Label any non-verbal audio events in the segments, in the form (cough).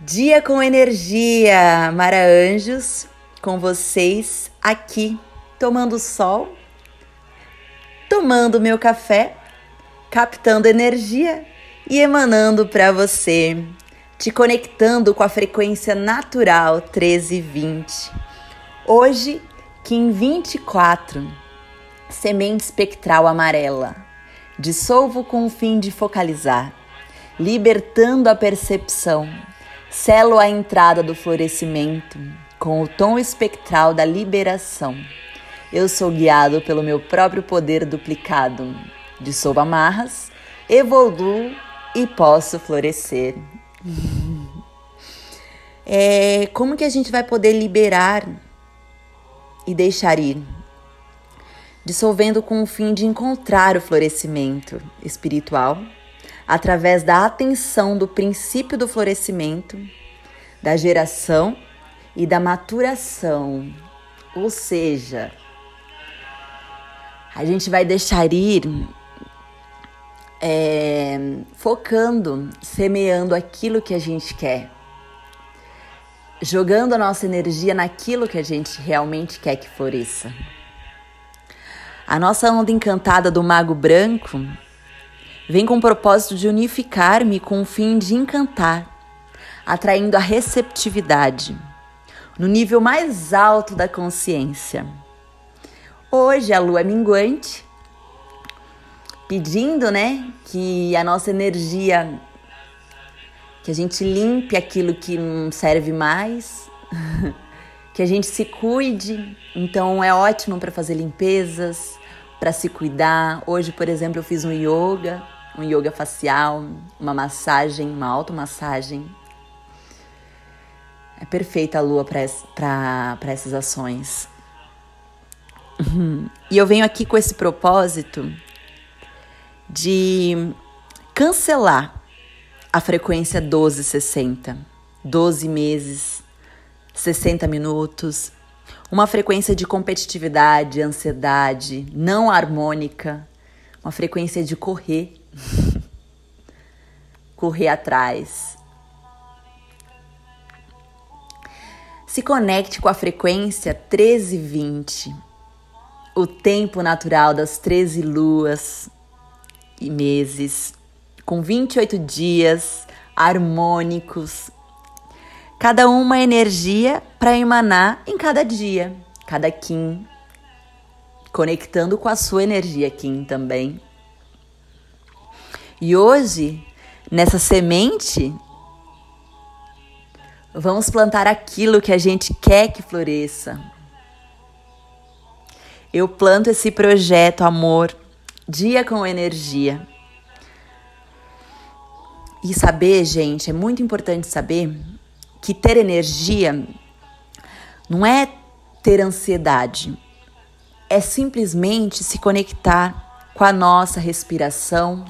Dia com energia, Mara Anjos, com vocês aqui, tomando sol, tomando meu café, captando energia e emanando para você, te conectando com a frequência natural 1320. Hoje, Kim 24, semente espectral amarela. Dissolvo com o fim de focalizar, libertando a percepção Selo a entrada do florescimento com o tom espectral da liberação. Eu sou guiado pelo meu próprio poder duplicado. Dissolvo amarras, evoluo e posso florescer. (laughs) É, como que a gente vai poder liberar e deixar ir? Dissolvendo com o fim de encontrar o florescimento espiritual através da atenção do princípio do florescimento, da geração e da maturação. Ou seja, a gente vai deixar ir é, focando, semeando aquilo que a gente quer, jogando a nossa energia naquilo que a gente realmente quer que floresça. A nossa onda encantada do Mago Branco Vem com o propósito de unificar-me com o fim de encantar, atraindo a receptividade no nível mais alto da consciência. Hoje a lua é minguante, pedindo, né, que a nossa energia que a gente limpe aquilo que não serve mais, (laughs) que a gente se cuide. Então é ótimo para fazer limpezas, para se cuidar. Hoje, por exemplo, eu fiz um yoga um yoga facial, uma massagem, uma automassagem. É perfeita a lua para essas ações. E eu venho aqui com esse propósito de cancelar a frequência 1260, 12 meses, 60 minutos, uma frequência de competitividade, ansiedade, não harmônica, uma frequência de correr, (laughs) correr atrás. Se conecte com a frequência 1320, o tempo natural das 13 luas e meses, com 28 dias harmônicos, cada uma energia para emanar em cada dia, cada Kim, conectando com a sua energia Kim também. E hoje, nessa semente, vamos plantar aquilo que a gente quer que floresça. Eu planto esse projeto amor, dia com energia. E saber, gente, é muito importante saber que ter energia não é ter ansiedade, é simplesmente se conectar com a nossa respiração,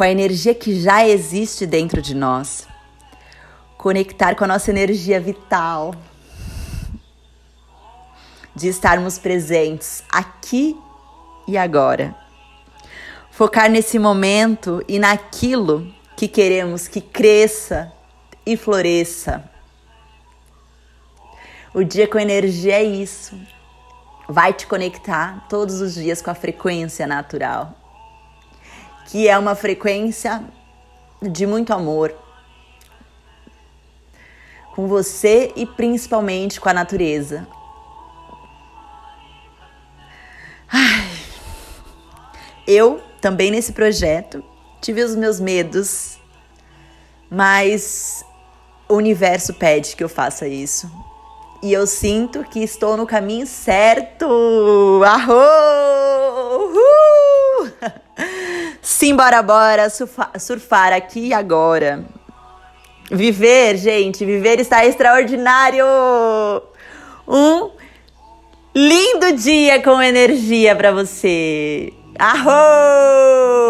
com a energia que já existe dentro de nós. Conectar com a nossa energia vital. De estarmos presentes aqui e agora. Focar nesse momento e naquilo que queremos que cresça e floresça. O dia com energia é isso. Vai te conectar todos os dias com a frequência natural que é uma frequência de muito amor com você e principalmente com a natureza. Ai. Eu também nesse projeto tive os meus medos, mas o universo pede que eu faça isso. E eu sinto que estou no caminho certo. Arro! Uhul! (laughs) Simbora, bora surfar, surfar aqui e agora. Viver, gente, viver está extraordinário. Um lindo dia com energia para você. Arro!